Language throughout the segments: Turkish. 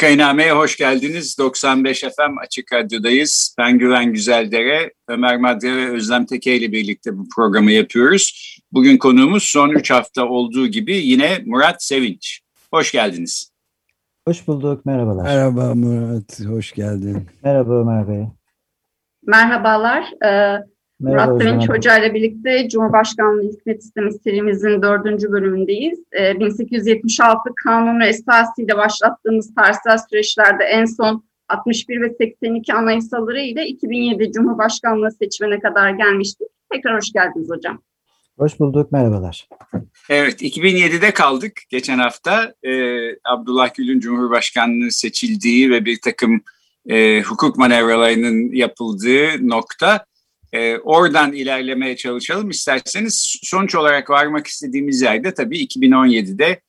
Vakainame'ye hoş geldiniz. 95 FM Açık Radyo'dayız. Ben Güven Güzeldere, Ömer Madre ve Özlem Teke ile birlikte bu programı yapıyoruz. Bugün konuğumuz son 3 hafta olduğu gibi yine Murat Sevinç. Hoş geldiniz. Hoş bulduk, merhabalar. Merhaba Murat, hoş geldin. Merhaba Ömer Bey. Merhabalar. Ee, Merhaba Murat Sevinç Hoca ile birlikte Cumhurbaşkanlığı Hükümet Sistemi serimizin dördüncü bölümündeyiz. Ee, 1876 kanunu esasıyla başlattığımız tarihsel süreçlerde en son 61 ve 82 anayasaları ile 2007 Cumhurbaşkanlığı seçimine kadar gelmiştik. Tekrar hoş geldiniz hocam. Hoş bulduk, merhabalar. Evet, 2007'de kaldık geçen hafta. Ee, Abdullah Gül'ün Cumhurbaşkanlığı seçildiği ve bir takım e, hukuk manevralarının yapıldığı nokta. E, oradan ilerlemeye çalışalım. İsterseniz sonuç olarak varmak istediğimiz yerde tabii 2017'de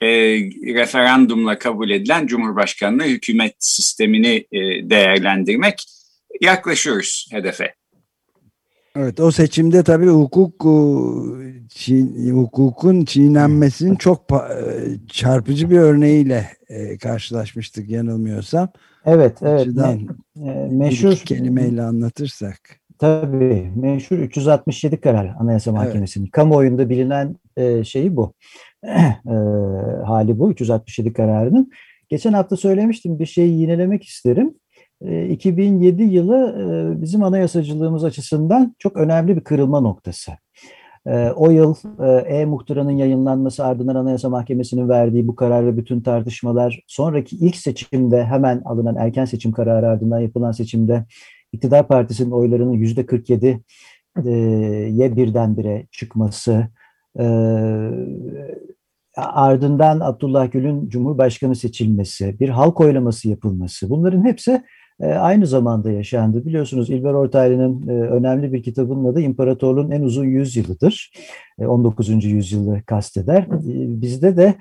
e, referandumla kabul edilen Cumhurbaşkanlığı hükümet sistemini e, değerlendirmek. Yaklaşıyoruz hedefe. Evet o seçimde tabii hukuk çiğ, hukukun çiğnenmesinin çok çarpıcı bir örneğiyle e, karşılaşmıştık yanılmıyorsam. Evet, evet. Me, e, meşhur kelimeyle anlatırsak. Tabii meşhur 367 karar Anayasa Mahkemesi'nin. Evet. Kamuoyunda bilinen e, şeyi bu. e, hali bu 367 kararının. Geçen hafta söylemiştim bir şeyi yinelemek isterim. E, 2007 yılı e, bizim anayasacılığımız açısından çok önemli bir kırılma noktası. E, o yıl E-Muhtıra'nın yayınlanması ardından Anayasa Mahkemesi'nin verdiği bu karar ve bütün tartışmalar sonraki ilk seçimde hemen alınan erken seçim kararı ardından yapılan seçimde iktidar partisinin oylarının yüzde 47'ye birdenbire çıkması, ardından Abdullah Gül'ün Cumhurbaşkanı seçilmesi, bir halk oylaması yapılması bunların hepsi aynı zamanda yaşandı. Biliyorsunuz İlber Ortaylı'nın önemli bir kitabının adı İmparatorluğun en uzun yüzyılıdır. 19. yüzyılı kasteder. Bizde de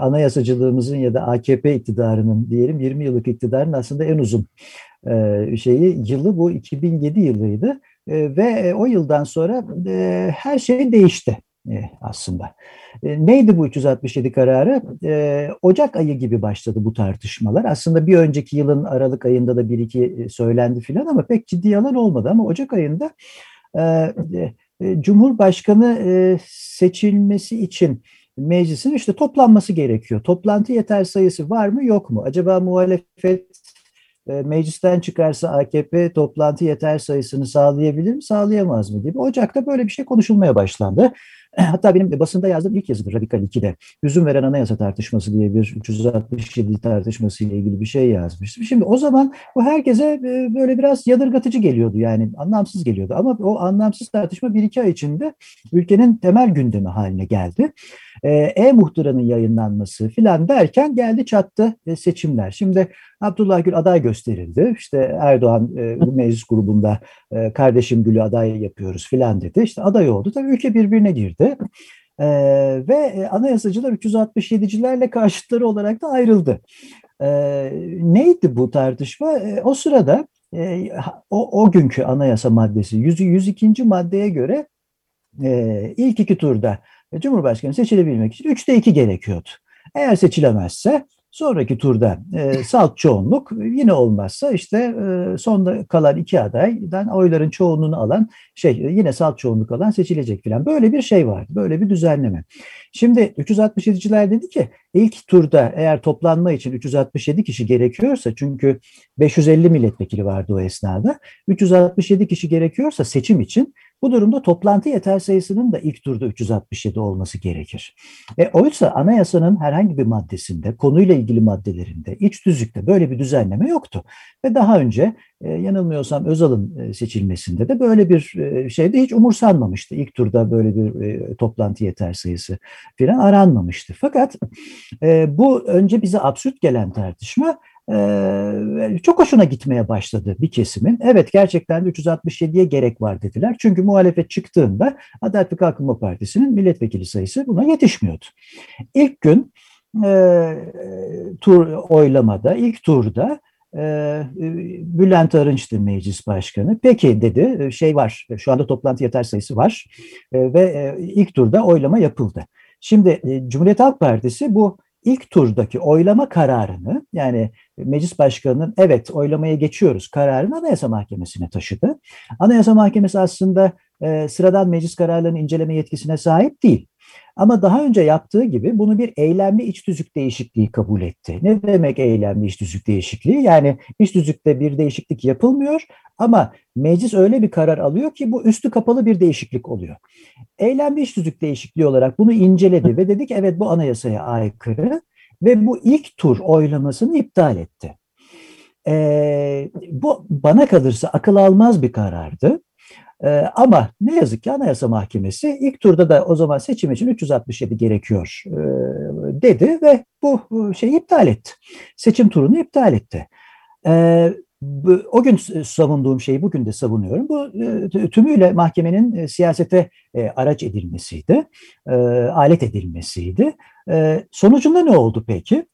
anayasacılığımızın ya da AKP iktidarının diyelim 20 yıllık iktidarın aslında en uzun şeyi yılı bu 2007 yılıydı ve o yıldan sonra her şey değişti aslında. Neydi bu 367 kararı? Ocak ayı gibi başladı bu tartışmalar. Aslında bir önceki yılın Aralık ayında da bir iki söylendi filan ama pek ciddi yalan olmadı. Ama Ocak ayında Cumhurbaşkanı seçilmesi için meclisin işte toplanması gerekiyor. Toplantı yeter sayısı var mı yok mu? Acaba muhalefet meclisten çıkarsa AKP toplantı yeter sayısını sağlayabilir mi, sağlayamaz mı gibi. Ocak'ta böyle bir şey konuşulmaya başlandı. Hatta benim basında yazdığım ilk yazıdır Radikal 2'de. Hüzün veren anayasa tartışması diye bir 367 tartışması ile ilgili bir şey yazmıştım. Şimdi o zaman bu herkese böyle biraz yadırgatıcı geliyordu yani anlamsız geliyordu. Ama o anlamsız tartışma bir iki ay içinde ülkenin temel gündemi haline geldi. E-muhtıranın yayınlanması filan derken geldi çattı seçimler. Şimdi Abdullah Gül aday gösterildi. İşte Erdoğan e, meclis grubunda e, kardeşim Gül'ü aday yapıyoruz filan dedi. İşte aday oldu. Tabii ülke birbirine girdi. E, ve anayasacılar 367'cilerle karşıtları olarak da ayrıldı. E, neydi bu tartışma? E, o sırada e, o, o günkü anayasa maddesi 100, 102. maddeye göre e, ilk iki turda Cumhurbaşkanı seçilebilmek için 3'te 2 gerekiyordu. Eğer seçilemezse Sonraki turda e, salt çoğunluk yine olmazsa işte e, sonda kalan iki adaydan oyların çoğunluğunu alan şey yine salt çoğunluk alan seçilecek filan. Böyle bir şey var. Böyle bir düzenleme. Şimdi 367'ciler dedi ki ilk turda eğer toplanma için 367 kişi gerekiyorsa çünkü 550 milletvekili vardı o esnada. 367 kişi gerekiyorsa seçim için Bu durumda toplantı yeter sayısının da ilk turda 367 olması gerekir. E, oysa anayasanın herhangi bir maddesinde, konuyla ilgili maddelerinde, iç düzlükte böyle bir düzenleme yoktu. Ve daha önce e, yanılmıyorsam Özal'ın e, seçilmesinde de böyle bir e, şeyde hiç umursanmamıştı. İlk turda böyle bir e, toplantı yeter sayısı falan aranmamıştı. Fakat e, bu önce bize absürt gelen tartışma ee, çok hoşuna gitmeye başladı bir kesimin. Evet gerçekten de 367'ye gerek var dediler. Çünkü muhalefet çıktığında Adalet ve Kalkınma Partisi'nin milletvekili sayısı buna yetişmiyordu. İlk gün e, tur oylamada, ilk turda Bülent Arınç'tı meclis başkanı. Peki dedi şey var şu anda toplantı yeter sayısı var ve ilk turda oylama yapıldı. Şimdi Cumhuriyet Halk Partisi bu ilk turdaki oylama kararını yani meclis başkanının evet oylamaya geçiyoruz kararını Anayasa Mahkemesi'ne taşıdı. Anayasa Mahkemesi aslında e, sıradan meclis kararlarını inceleme yetkisine sahip değil. Ama daha önce yaptığı gibi bunu bir eylemli iç tüzük değişikliği kabul etti. Ne demek eylemli iç tüzük değişikliği? Yani iç tüzükte bir değişiklik yapılmıyor ama meclis öyle bir karar alıyor ki bu üstü kapalı bir değişiklik oluyor. Eylemli iç tüzük değişikliği olarak bunu inceledi ve dedik evet bu anayasaya aykırı ve bu ilk tur oylamasını iptal etti. Ee, bu bana kalırsa akıl almaz bir karardı. Ee, ama ne yazık ki Anayasa Mahkemesi ilk turda da o zaman seçim için 367 gerekiyor e, dedi ve bu şeyi iptal etti. Seçim turunu iptal etti. E, bu, o gün savunduğum şeyi bugün de savunuyorum. Bu e, tümüyle mahkemenin e, siyasete araç edilmesiydi, alet edilmesiydi. Sonucunda ne oldu peki?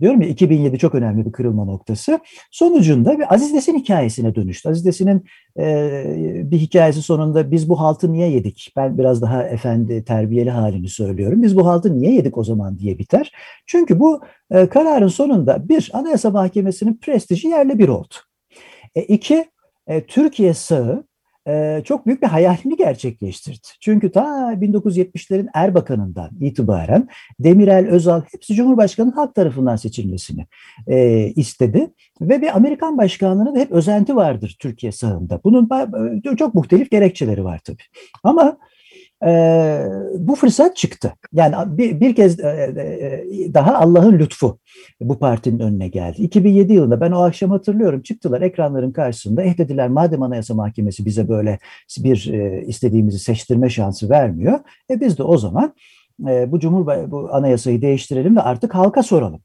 Diyorum ya 2007 çok önemli bir kırılma noktası. Sonucunda bir Aziz Nesin hikayesine dönüştü. Aziz Nesin'in e, bir hikayesi sonunda biz bu haltı niye yedik? Ben biraz daha efendi terbiyeli halini söylüyorum. Biz bu haltı niye yedik o zaman diye biter. Çünkü bu e, kararın sonunda bir Anayasa Mahkemesi'nin prestiji yerle bir oldu. E, iki e, Türkiye sağı çok büyük bir hayalini gerçekleştirdi. Çünkü ta 1970'lerin Erbakan'ından itibaren Demirel, Özal hepsi Cumhurbaşkanı'nın halk tarafından seçilmesini e, istedi. Ve bir Amerikan başkanlığına hep özenti vardır Türkiye sahında. Bunun çok muhtelif gerekçeleri var tabii. Ama e, bu fırsat çıktı. Yani bir, bir kez e, e, daha Allah'ın lütfu bu partinin önüne geldi. 2007 yılında ben o akşam hatırlıyorum çıktılar ekranların karşısında eh dediler madem Anayasa Mahkemesi bize böyle bir e, istediğimizi seçtirme şansı vermiyor. E biz de o zaman e, bu Cumhur bu anayasayı değiştirelim ve artık halka soralım.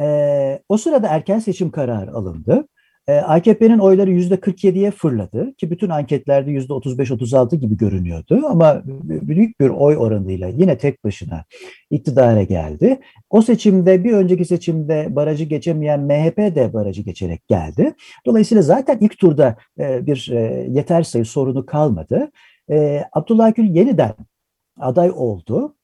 E, o sırada erken seçim kararı alındı. Ee, AKP'nin oyları yüzde 47'ye fırladı ki bütün anketlerde yüzde 35-36 gibi görünüyordu ama büyük bir oy oranıyla yine tek başına iktidara geldi. O seçimde bir önceki seçimde barajı geçemeyen MHP de barajı geçerek geldi. Dolayısıyla zaten ilk turda e, bir e, yeter sayı sorunu kalmadı. E, Abdullah Gül yeniden aday oldu.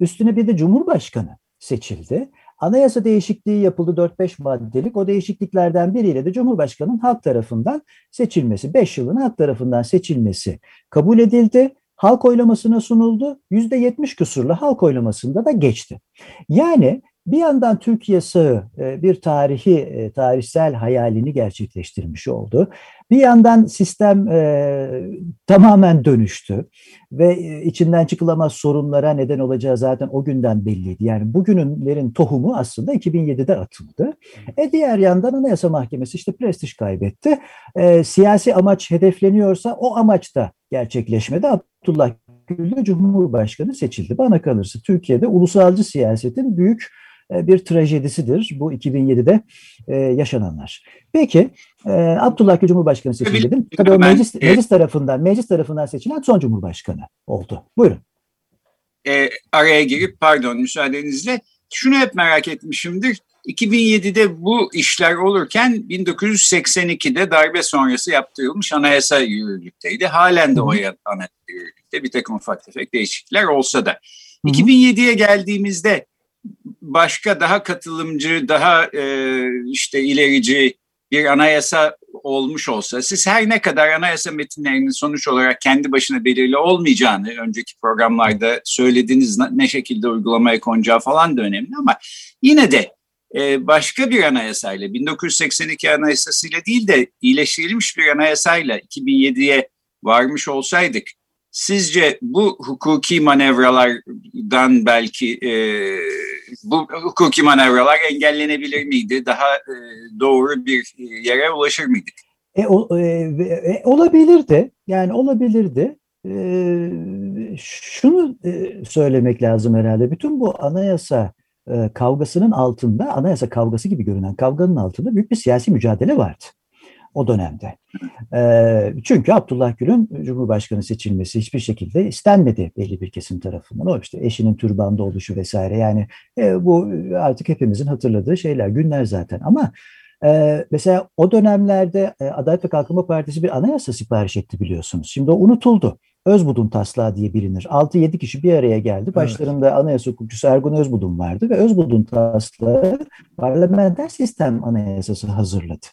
Üstüne bir de Cumhurbaşkanı seçildi. Anayasa değişikliği yapıldı 4-5 maddelik. O değişikliklerden biriyle de Cumhurbaşkanı'nın halk tarafından seçilmesi, 5 yılın halk tarafından seçilmesi kabul edildi. Halk oylamasına sunuldu. %70 küsurla halk oylamasında da geçti. Yani bir yandan Türkiye sağı e, bir tarihi, e, tarihsel hayalini gerçekleştirmiş oldu. Bir yandan sistem e, tamamen dönüştü ve içinden çıkılamaz sorunlara neden olacağı zaten o günden belliydi. Yani bugünlerin tohumu aslında 2007'de atıldı. E diğer yandan Anayasa Mahkemesi işte prestij kaybetti. Siyasi amaç hedefleniyorsa o amaç da gerçekleşmedi. Abdullah Gül Cumhurbaşkanı seçildi. Bana kalırsa Türkiye'de ulusalcı siyasetin büyük bir trajedisidir bu 2007'de e, yaşananlar. Peki e, Abdullah Gül Cumhurbaşkanı seçildi dedim. Tabii o meclis, meclis tarafından meclis tarafından seçilen son Cumhurbaşkanı oldu. Buyurun. E, araya girip pardon müsaadenizle şunu hep merak etmişimdir. 2007'de bu işler olurken 1982'de darbe sonrası yaptırılmış anayasa yürürlükteydi. Halen de o anayasa yürürlükte bir takım ufak tefek değişiklikler olsa da. 2007'ye geldiğimizde başka daha katılımcı, daha e, işte ilerici bir anayasa olmuş olsa, siz her ne kadar anayasa metinlerinin sonuç olarak kendi başına belirli olmayacağını önceki programlarda söylediğiniz ne şekilde uygulamaya konacağı falan da önemli ama yine de e, başka bir anayasayla 1982 anayasasıyla değil de iyileştirilmiş bir anayasayla 2007'ye varmış olsaydık sizce bu hukuki manevralardan belki e, bu hukuki manevralar engellenebilir miydi? Daha e, doğru bir yere ulaşır mıydık? E, o, e, e, olabilirdi. Yani olabilirdi. E, şunu e, söylemek lazım herhalde. Bütün bu anayasa e, kavgasının altında, anayasa kavgası gibi görünen kavganın altında büyük bir siyasi mücadele vardı o dönemde. Çünkü Abdullah Gül'ün Cumhurbaşkanı seçilmesi hiçbir şekilde istenmedi belli bir kesim tarafından. O işte eşinin türbanda oluşu vesaire yani e, bu artık hepimizin hatırladığı şeyler, günler zaten ama ee, mesela o dönemlerde e, Adalet ve Kalkınma Partisi bir anayasa sipariş etti biliyorsunuz. Şimdi o unutuldu. Özbudun taslağı diye bilinir. 6-7 kişi bir araya geldi. Başlarında evet. anayasa hukukçusu Ergun Özbudun vardı ve Özbudun taslağı parlamenter sistem anayasası hazırladı.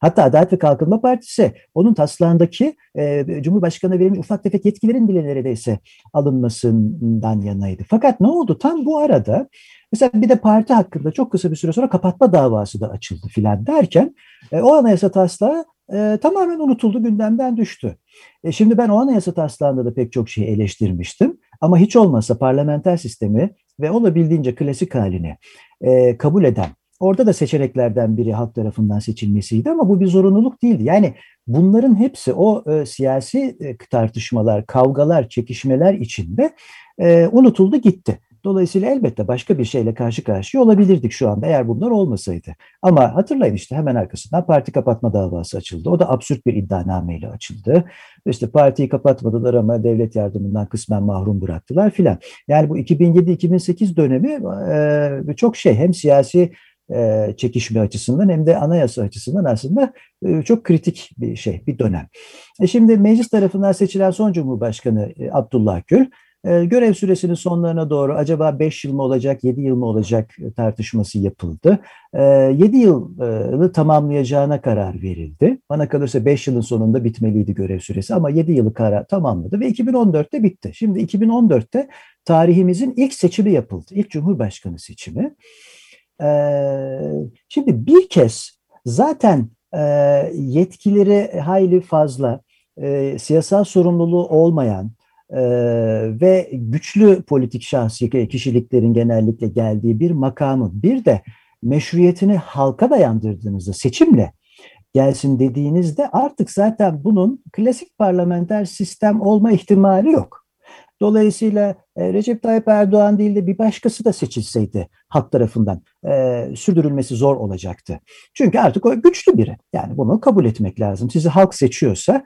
Hatta Adalet ve Kalkınma Partisi onun taslağındaki e, Cumhurbaşkanı'na verilmiş ufak tefek yetkilerin bile neredeyse alınmasından yanaydı. Fakat ne oldu? Tam bu arada Mesela bir de parti hakkında çok kısa bir süre sonra kapatma davası da açıldı filan derken e, o anayasa taslağı e, tamamen unutuldu, gündemden düştü. E, şimdi ben o anayasa taslağında da pek çok şeyi eleştirmiştim. Ama hiç olmazsa parlamenter sistemi ve olabildiğince klasik halini e, kabul eden, orada da seçeneklerden biri halk tarafından seçilmesiydi ama bu bir zorunluluk değildi. Yani bunların hepsi o e, siyasi e, tartışmalar, kavgalar, çekişmeler içinde e, unutuldu gitti. Dolayısıyla elbette başka bir şeyle karşı karşıya olabilirdik şu anda eğer bunlar olmasaydı. Ama hatırlayın işte hemen arkasından parti kapatma davası açıldı. O da absürt bir iddianameyle açıldı. İşte partiyi kapatmadılar ama devlet yardımından kısmen mahrum bıraktılar filan. Yani bu 2007-2008 dönemi e, çok şey hem siyasi e, çekişme açısından hem de anayasa açısından aslında e, çok kritik bir şey, bir dönem. E şimdi meclis tarafından seçilen son Cumhurbaşkanı e, Abdullah Gül ee, görev süresinin sonlarına doğru acaba 5 yıl mı olacak, 7 yıl mı olacak tartışması yapıldı. 7 ee, yılı tamamlayacağına karar verildi. Bana kalırsa 5 yılın sonunda bitmeliydi görev süresi ama 7 yılı karar tamamladı ve 2014'te bitti. Şimdi 2014'te tarihimizin ilk seçimi yapıldı. İlk Cumhurbaşkanı seçimi. Ee, şimdi bir kez zaten e, yetkileri hayli fazla, e, siyasal sorumluluğu olmayan, e, ve güçlü politik şahsi kişiliklerin genellikle geldiği bir makamı bir de meşruiyetini halka dayandırdığınızda seçimle gelsin dediğinizde artık zaten bunun klasik parlamenter sistem olma ihtimali yok. Dolayısıyla e, Recep Tayyip Erdoğan değil de bir başkası da seçilseydi halk tarafından e, sürdürülmesi zor olacaktı. Çünkü artık o güçlü biri. Yani bunu kabul etmek lazım. Sizi halk seçiyorsa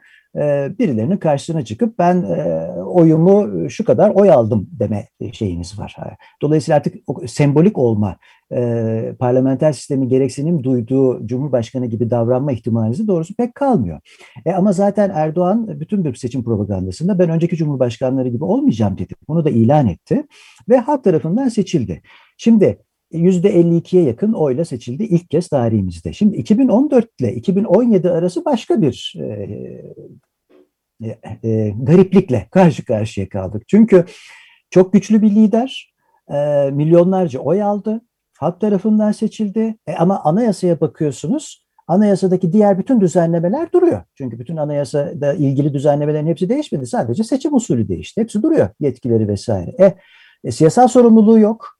birilerinin karşısına çıkıp ben e, oyumu şu kadar oy aldım deme şeyiniz var. Dolayısıyla artık sembolik olma, e, parlamenter sistemin gereksinim duyduğu Cumhurbaşkanı gibi davranma ihtimaliniz doğrusu pek kalmıyor. E ama zaten Erdoğan bütün bir seçim propagandasında ben önceki Cumhurbaşkanları gibi olmayacağım dedi. Bunu da ilan etti ve halk tarafından seçildi. Şimdi %52'ye yakın oyla seçildi ilk kez tarihimizde. Şimdi 2014 ile 2017 arası başka bir e, e, e, gariplikle karşı karşıya kaldık. Çünkü çok güçlü bir lider, e, milyonlarca oy aldı, halk tarafından seçildi. E, ama anayasaya bakıyorsunuz, anayasadaki diğer bütün düzenlemeler duruyor. Çünkü bütün anayasada ilgili düzenlemelerin hepsi değişmedi. Sadece seçim usulü değişti. Hepsi duruyor, yetkileri vesaire. E, e siyasal sorumluluğu yok.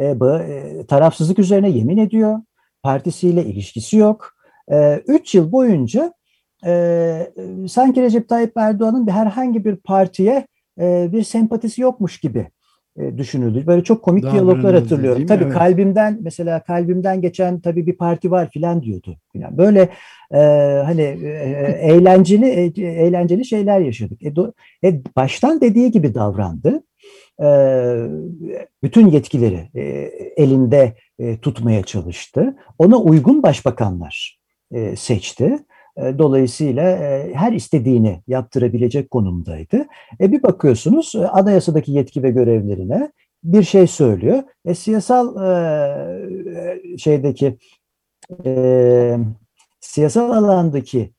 E, bu, e, tarafsızlık üzerine yemin ediyor. Partisiyle ilişkisi yok. E, üç yıl boyunca e, sanki Recep Tayyip Erdoğan'ın bir herhangi bir partiye e, bir sempatisi yokmuş gibi e, düşünüldü. Böyle çok komik Daha diyaloglar hatırlıyorum. Tabii evet. kalbimden mesela kalbimden geçen tabii bir parti var filan diyordu. Yani böyle e, hani e, eğlenceli e, eğlenceli şeyler yaşadık. E, do, e, baştan dediği gibi davrandı. E, bütün yetkileri e, elinde e, tutmaya çalıştı. Ona uygun başbakanlar e, seçti. Dolayısıyla her istediğini yaptırabilecek konumdaydı. E bir bakıyorsunuz anayasadaki yetki ve görevlerine bir şey söylüyor. E, siyasal şeydeki siyasal alandaki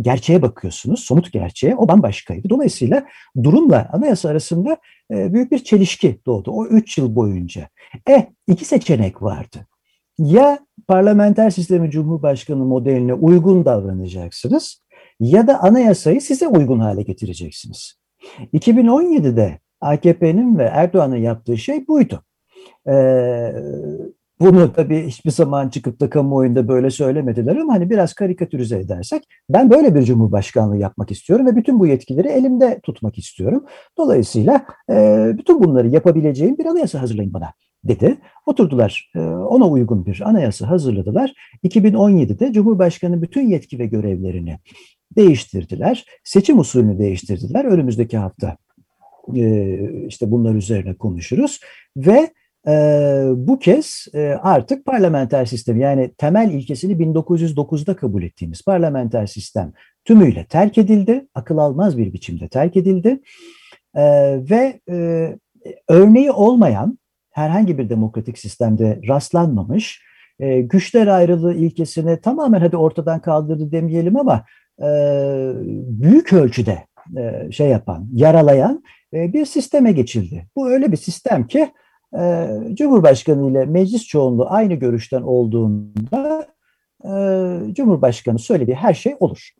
gerçeğe bakıyorsunuz, somut gerçeğe, o bambaşkaydı. Dolayısıyla durumla anayasa arasında büyük bir çelişki doğdu o üç yıl boyunca. E iki seçenek vardı ya parlamenter sistemi cumhurbaşkanı modeline uygun davranacaksınız ya da anayasayı size uygun hale getireceksiniz. 2017'de AKP'nin ve Erdoğan'ın yaptığı şey buydu. Ee, bunu tabii hiçbir zaman çıkıp da kamuoyunda böyle söylemediler ama hani biraz karikatürize edersek ben böyle bir cumhurbaşkanlığı yapmak istiyorum ve bütün bu yetkileri elimde tutmak istiyorum. Dolayısıyla e, bütün bunları yapabileceğim bir anayasa hazırlayın bana dedi. Oturdular ona uygun bir anayasa hazırladılar. 2017'de Cumhurbaşkanı bütün yetki ve görevlerini değiştirdiler. Seçim usulünü değiştirdiler. Önümüzdeki hafta işte bunlar üzerine konuşuruz ve e, bu kez e, artık parlamenter sistem yani temel ilkesini 1909'da kabul ettiğimiz parlamenter sistem tümüyle terk edildi. Akıl almaz bir biçimde terk edildi. E, ve e, örneği olmayan herhangi bir demokratik sistemde rastlanmamış e, güçler ayrılığı ilkesini tamamen hadi ortadan kaldırdı demeyelim ama e, büyük ölçüde e, şey yapan, yaralayan e, bir sisteme geçildi. Bu öyle bir sistem ki e, Cumhurbaşkanı ile meclis çoğunluğu aynı görüşten olduğunda e, Cumhurbaşkanı söylediği her şey olur.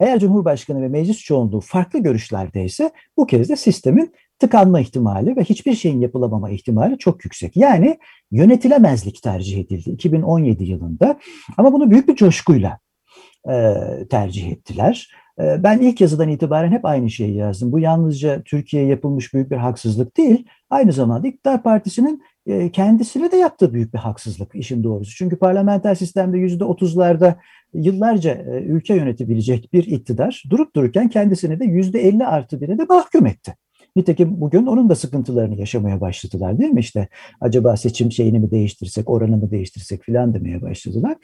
Eğer Cumhurbaşkanı ve meclis çoğunluğu farklı görüşlerdeyse bu kez de sistemin tıkanma ihtimali ve hiçbir şeyin yapılamama ihtimali çok yüksek. Yani yönetilemezlik tercih edildi 2017 yılında ama bunu büyük bir coşkuyla e, tercih ettiler. E, ben ilk yazıdan itibaren hep aynı şeyi yazdım. Bu yalnızca Türkiye'ye yapılmış büyük bir haksızlık değil, aynı zamanda İktidar Partisi'nin e, kendisine de yaptığı büyük bir haksızlık işin doğrusu. Çünkü parlamenter sistemde yüzde otuzlarda yıllarca e, ülke yönetebilecek bir iktidar durup dururken kendisini de yüzde elli artı bire de mahkum etti. Nitekim bugün onun da sıkıntılarını yaşamaya başladılar değil mi? İşte acaba seçim şeyini mi değiştirsek, oranı mı değiştirsek filan demeye başladılar.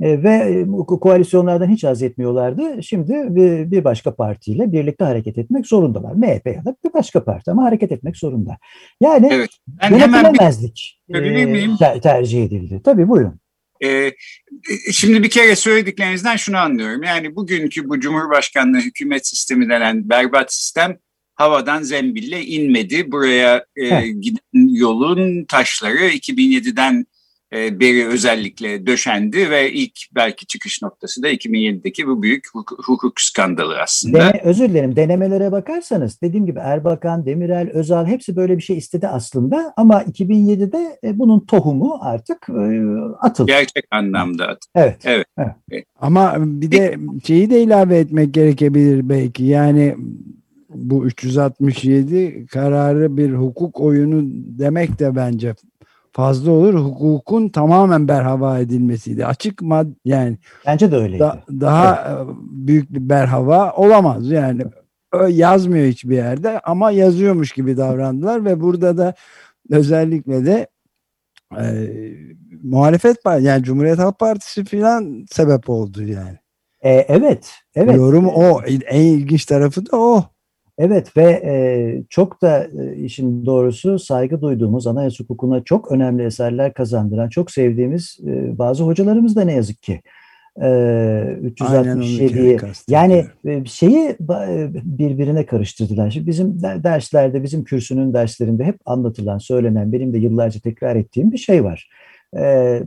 E, ve e, koalisyonlardan hiç haz etmiyorlardı. Şimdi bir, bir başka partiyle birlikte hareket etmek zorundalar. MHP ya da bir başka parti ama hareket etmek zorunda. Yani evet. ben yönetilemezlik e, tercih edildi. Tabii buyurun. Ee, şimdi bir kere söylediklerinizden şunu anlıyorum. Yani bugünkü bu Cumhurbaşkanlığı hükümet sistemi denen berbat sistem havadan zembille inmedi. Buraya e, giden yolun taşları 2007'den e, beri özellikle döşendi ve ilk belki çıkış noktası da 2007'deki bu büyük hukuk, hukuk skandalı aslında. Dene, özür dilerim denemelere bakarsanız dediğim gibi Erbakan, Demirel, Özal hepsi böyle bir şey istedi aslında ama 2007'de e, bunun tohumu artık e, atıldı. Gerçek anlamda atıldı. Evet. evet. evet. Ama bir de şeyi de ilave etmek gerekebilir belki yani bu 367 kararı bir hukuk oyunu demek de bence fazla olur. Hukukun tamamen berhava edilmesiydi. Açık mad yani bence de öyleydi. Da, daha evet. büyük bir berhava olamaz. Yani yazmıyor hiçbir yerde ama yazıyormuş gibi davrandılar ve burada da özellikle de e, muhalefet yani Cumhuriyet Halk Partisi filan sebep oldu yani. E, evet, evet. Yorum o. En ilginç tarafı da o. Evet ve e, çok da e, işin doğrusu saygı duyduğumuz anayasa hukukuna çok önemli eserler kazandıran, çok sevdiğimiz e, bazı hocalarımız da ne yazık ki e, 367'yi yani e, şeyi e, birbirine karıştırdılar. Şimdi bizim derslerde, bizim kürsünün derslerinde hep anlatılan, söylenen, benim de yıllarca tekrar ettiğim bir şey var. E,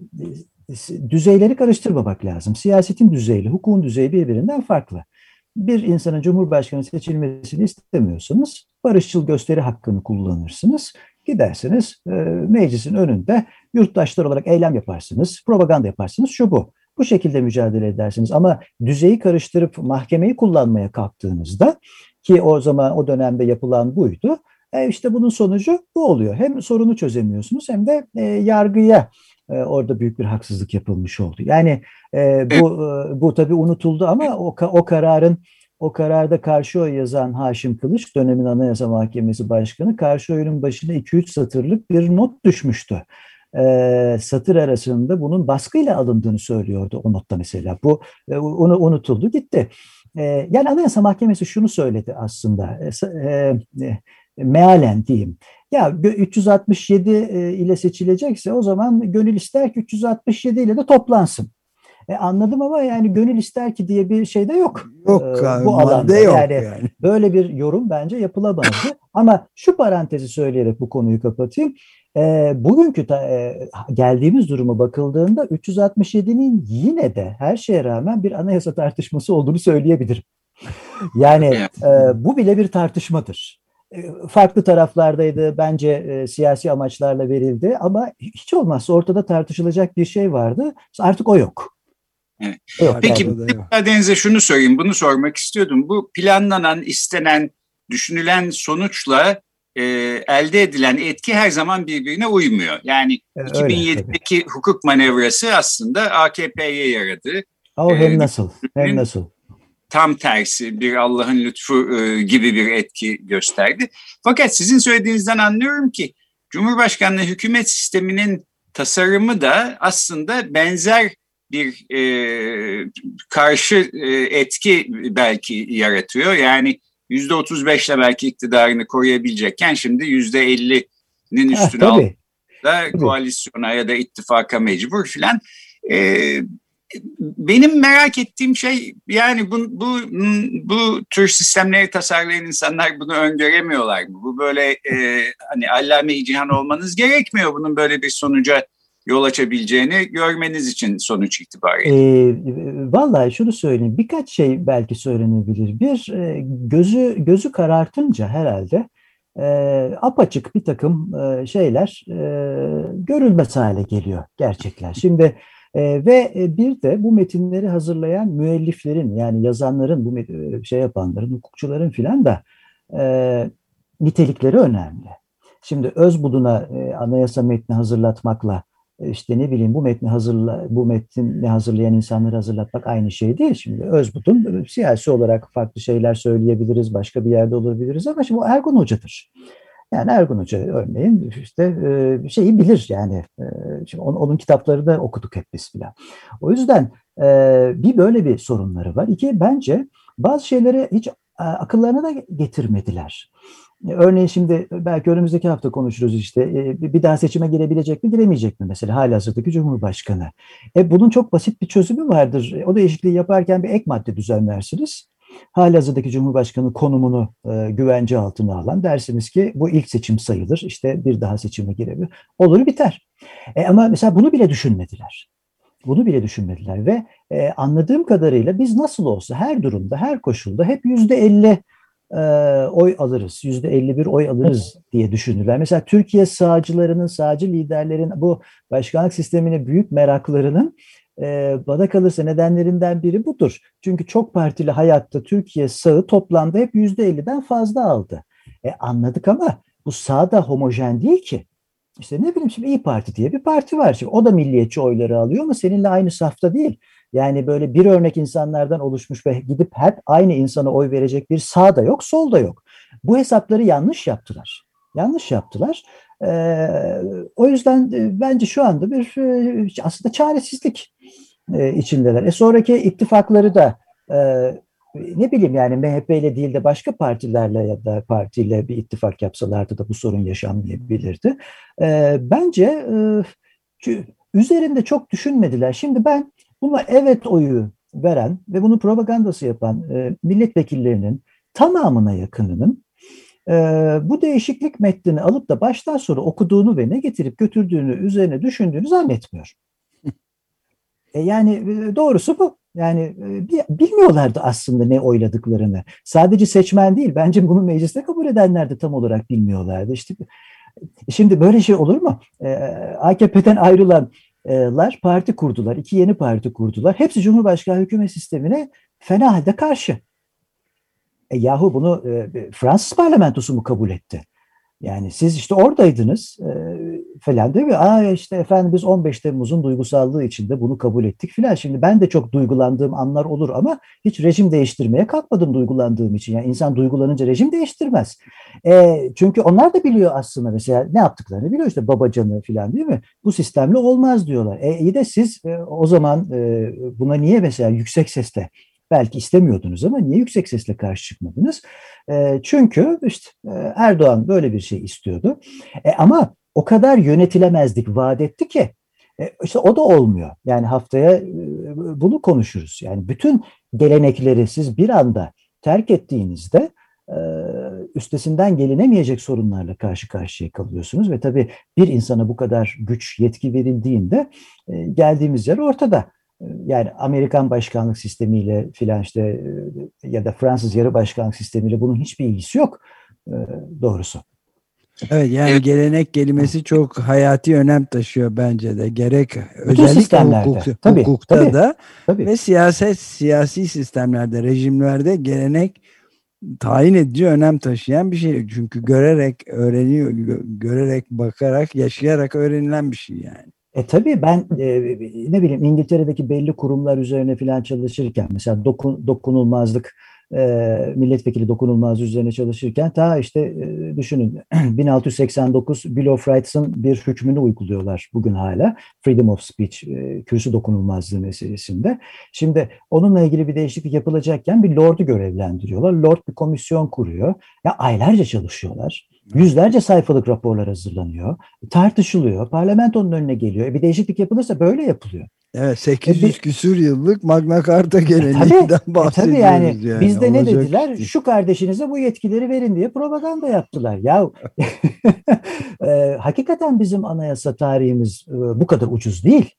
düzeyleri karıştırmamak lazım. Siyasetin düzeyi, hukukun düzeyi birbirinden farklı bir insanın cumhurbaşkanı seçilmesini istemiyorsanız barışçıl gösteri hakkını kullanırsınız. Gidersiniz e, meclisin önünde yurttaşlar olarak eylem yaparsınız, propaganda yaparsınız, şu bu. Bu şekilde mücadele edersiniz ama düzeyi karıştırıp mahkemeyi kullanmaya kalktığınızda ki o zaman o dönemde yapılan buydu. E işte bunun sonucu bu oluyor. Hem sorunu çözemiyorsunuz hem de e, yargıya orada büyük bir haksızlık yapılmış oldu. Yani e, bu e, bu tabii unutuldu ama o, o kararın o kararda karşı oy yazan Haşim Kılıç, dönemin Anayasa Mahkemesi Başkanı, karşı oyunun başına 2-3 satırlık bir not düşmüştü. E, satır arasında bunun baskıyla alındığını söylüyordu o notta mesela. Bu e, onu unutuldu gitti. E, yani Anayasa Mahkemesi şunu söyledi aslında. E, e, mealen diyeyim. Ya 367 e, ile seçilecekse o zaman gönül ister ki 367 ile de toplansın. E, anladım ama yani gönül ister ki diye bir şey de yok. Yok e, bu alanda. Yok yani, yani böyle bir yorum bence yapılamazdı. ama şu parantezi söyleyerek bu konuyu kapatayım. E, bugünkü ta, e, geldiğimiz duruma bakıldığında 367'nin yine de her şeye rağmen bir anayasa tartışması olduğunu söyleyebilirim. Yani e, bu bile bir tartışmadır. E, farklı taraflardaydı bence e, siyasi amaçlarla verildi ama hiç olmazsa ortada tartışılacak bir şey vardı. Artık o yok. Evet. Yok, Peki müsaadenizle şunu sorayım, bunu sormak istiyordum. Bu planlanan, istenen, düşünülen sonuçla e, elde edilen etki her zaman birbirine uymuyor. Yani evet, 2007'deki öyle, hukuk manevrası aslında AKP'ye yaradı. O hem ee, nasıl, hem nasıl. Tam tersi bir Allah'ın lütfu e, gibi bir etki gösterdi. Fakat sizin söylediğinizden anlıyorum ki Cumhurbaşkanlığı hükümet sisteminin tasarımı da aslında benzer bir e, karşı e, etki belki yaratıyor. Yani yüzde otuz beşle belki iktidarını koruyabilecekken şimdi yüzde ellinin üstüne altında koalisyona ya da ittifaka mecbur filan. Ee, benim merak ettiğim şey yani bu, bu, bu tür sistemleri tasarlayan insanlar bunu öngöremiyorlar mı? Bu böyle e, hani allame cihan olmanız gerekmiyor bunun böyle bir sonuca yol açabileceğini görmeniz için sonuç itibariyle. E, vallahi şunu söyleyeyim birkaç şey belki söylenebilir. Bir e, gözü gözü karartınca herhalde e, apaçık bir takım e, şeyler e, görülmez hale geliyor gerçekler. Şimdi e, ve bir de bu metinleri hazırlayan müelliflerin yani yazanların bu şey yapanların hukukçuların filan da e, nitelikleri önemli. Şimdi öz buduna e, anayasa metni hazırlatmakla işte ne bileyim bu metni hazırla bu metni hazırlayan insanları hazırlatmak aynı şey değil. Şimdi Özbut'un siyasi olarak farklı şeyler söyleyebiliriz, başka bir yerde olabiliriz ama şimdi o Ergun Hoca'dır. Yani Ergun Hoca örneğin işte e, şeyi bilir yani. E, şimdi onun, onun kitapları da okuduk hep biz filan. O yüzden e, bir böyle bir sorunları var. İki bence bazı şeyleri hiç akıllarına da getirmediler. Örneğin şimdi belki önümüzdeki hafta konuşuruz işte bir daha seçime girebilecek mi giremeyecek mi mesela hali hazırdaki Cumhurbaşkanı. E bunun çok basit bir çözümü vardır. O değişikliği yaparken bir ek madde düzenlersiniz. Hali hazırdaki Cumhurbaşkanı konumunu e, güvence altına alan dersiniz ki bu ilk seçim sayılır işte bir daha seçime girebilir. Olur biter. E, ama mesela bunu bile düşünmediler. Bunu bile düşünmediler ve e, anladığım kadarıyla biz nasıl olsa her durumda, her koşulda hep yüzde elli e, oy alırız, yüzde 51 oy alırız diye düşünürler. Mesela Türkiye sağcılarının, sağcı liderlerin bu başkanlık sistemine büyük meraklarının e, bana kalırsa nedenlerinden biri budur. Çünkü çok partili hayatta Türkiye sağı toplamda hep yüzde 50'den fazla aldı. E, anladık ama bu sağ da homojen değil ki. İşte ne bileyim şimdi İyi Parti diye bir parti var. Şimdi o da milliyetçi oyları alıyor ama seninle aynı safta değil. Yani böyle bir örnek insanlardan oluşmuş ve gidip hep aynı insana oy verecek bir sağ da yok, sol da yok. Bu hesapları yanlış yaptılar. Yanlış yaptılar. Ee, o yüzden e, bence şu anda bir e, aslında çaresizlik e, içindeler. E sonraki ittifakları da e, ne bileyim yani MHP ile değil de başka partilerle ya da partiyle bir ittifak yapsalardı da bu sorun yaşanmayabilirdi. E, bence e, üzerinde çok düşünmediler. Şimdi ben Buna evet oyu veren ve bunu propagandası yapan e, milletvekillerinin tamamına yakınının e, bu değişiklik metnini alıp da baştan sonra okuduğunu ve ne getirip götürdüğünü üzerine düşündüğünü zannetmiyor. E yani e, doğrusu bu. Yani e, bilmiyorlardı aslında ne oyladıklarını. Sadece seçmen değil, bence bunu mecliste kabul edenler de tam olarak bilmiyorlardı. İşte şimdi böyle şey olur mu? E, AKP'den ayrılan lar parti kurdular. iki yeni parti kurdular. Hepsi Cumhurbaşkanı hükümet sistemine fena halde karşı. E, yahu bunu e, Fransız parlamentosu mu kabul etti? Yani siz işte oradaydınız e, falan değil mi? Aa işte efendim biz 15 Temmuz'un duygusallığı içinde bunu kabul ettik filan. Şimdi ben de çok duygulandığım anlar olur ama hiç rejim değiştirmeye kalkmadım duygulandığım için. Yani insan duygulanınca rejim değiştirmez. E, çünkü onlar da biliyor aslında mesela ne yaptıklarını biliyor işte babacanı filan değil mi? Bu sistemle olmaz diyorlar. E, iyi de siz e, o zaman e, buna niye mesela yüksek sesle Belki istemiyordunuz ama niye yüksek sesle karşı çıkmadınız? E, çünkü işte Erdoğan böyle bir şey istiyordu. E, ama o kadar yönetilemezdik vaat etti ki e, işte o da olmuyor. Yani haftaya e, bunu konuşuruz. Yani bütün gelenekleri siz bir anda terk ettiğinizde üstesinden gelinemeyecek sorunlarla karşı karşıya kalıyorsunuz ve tabii bir insana bu kadar güç, yetki verildiğinde geldiğimiz yer ortada. E, yani Amerikan başkanlık sistemiyle filan işte ya da Fransız yarı başkanlık sistemiyle bunun hiçbir ilgisi yok doğrusu. Evet yani evet. gelenek kelimesi çok hayati önem taşıyor bence de. Gerek Bütün özellikle hukuk, tabii, hukukta tabii, da tabii. ve siyaset siyasi sistemlerde, rejimlerde gelenek tayin edici önem taşıyan bir şey. Çünkü görerek öğreniyor, görerek, bakarak, yaşayarak öğrenilen bir şey yani. E tabii ben e, ne bileyim İngiltere'deki belli kurumlar üzerine falan çalışırken mesela dokun, dokunulmazlık e, milletvekili dokunulmaz üzerine çalışırken ta işte e, düşünün 1689 Bill of Rights'ın bir hükmünü uyguluyorlar bugün hala. Freedom of Speech, e, kürsü dokunulmazlığı meselesinde. Şimdi onunla ilgili bir değişiklik yapılacakken bir lord'u görevlendiriyorlar. Lord bir komisyon kuruyor. Ya aylarca çalışıyorlar. Yüzlerce sayfalık raporlar hazırlanıyor. Tartışılıyor. Parlamentonun önüne geliyor. E bir değişiklik yapılırsa böyle yapılıyor. Evet 800 e, küsür yıllık Magna Carta geleneğinden e, tabii, bahsediyoruz. E, tabii yani, yani bizde ne dediler? Şey. Şu kardeşinize bu yetkileri verin diye propaganda yaptılar. Ya e, hakikaten bizim anayasa tarihimiz e, bu kadar ucuz değil.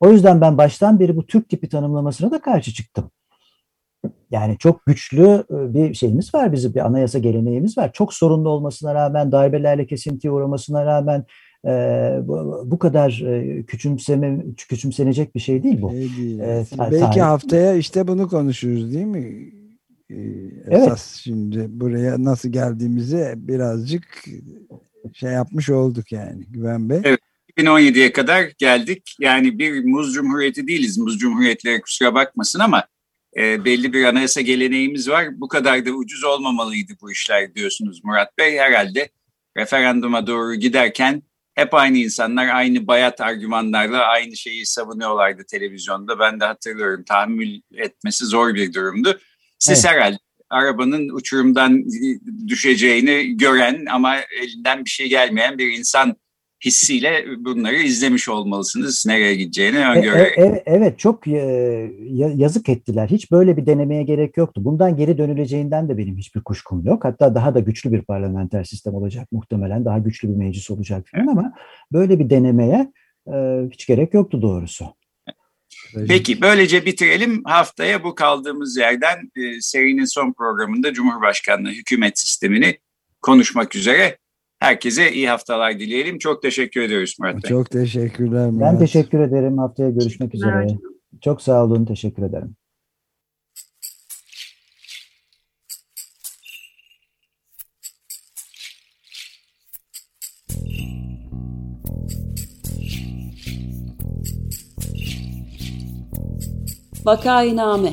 O yüzden ben baştan beri bu Türk tipi tanımlamasına da karşı çıktım. Yani çok güçlü e, bir şeyimiz var bizim bir anayasa geleneğimiz var. Çok sorunlu olmasına rağmen darbelerle kesintiye uğramasına rağmen e, bu, bu kadar e, küçümseme küçümsenecek bir şey değil bu. Şey değil. E, Belki tarih. haftaya işte bunu konuşuruz değil mi? Ee, evet. Esas şimdi buraya nasıl geldiğimizi birazcık şey yapmış olduk yani Güven Bey. Evet. 2017'ye kadar geldik. Yani bir muz cumhuriyeti değiliz. Muz cumhuriyetleri kusura bakmasın ama e, belli bir anayasa geleneğimiz var. Bu kadar da ucuz olmamalıydı bu işler diyorsunuz Murat Bey. Herhalde referanduma doğru giderken hep aynı insanlar aynı bayat argümanlarla aynı şeyi savunuyorlardı televizyonda. Ben de hatırlıyorum tahammül etmesi zor bir durumdu. Siz evet. herhalde arabanın uçurumdan düşeceğini gören ama elinden bir şey gelmeyen bir insan hissiyle bunları izlemiş olmalısınız. Nereye gideceğini e, öngörerek. E, e, evet çok e, yazık ettiler. Hiç böyle bir denemeye gerek yoktu. Bundan geri dönüleceğinden de benim hiçbir kuşkum yok. Hatta daha da güçlü bir parlamenter sistem olacak muhtemelen. Daha güçlü bir meclis olacak falan ama böyle bir denemeye hiç gerek yoktu doğrusu. Peki böylece bitirelim. Haftaya bu kaldığımız yerden serinin son programında Cumhurbaşkanlığı hükümet sistemini konuşmak üzere Herkese iyi haftalar dileyelim. Çok teşekkür ediyoruz Murat Bey. Çok teşekkürler Murat. Ben teşekkür ederim. Haftaya görüşmek üzere. Çok sağ olun. Teşekkür ederim. Vakainame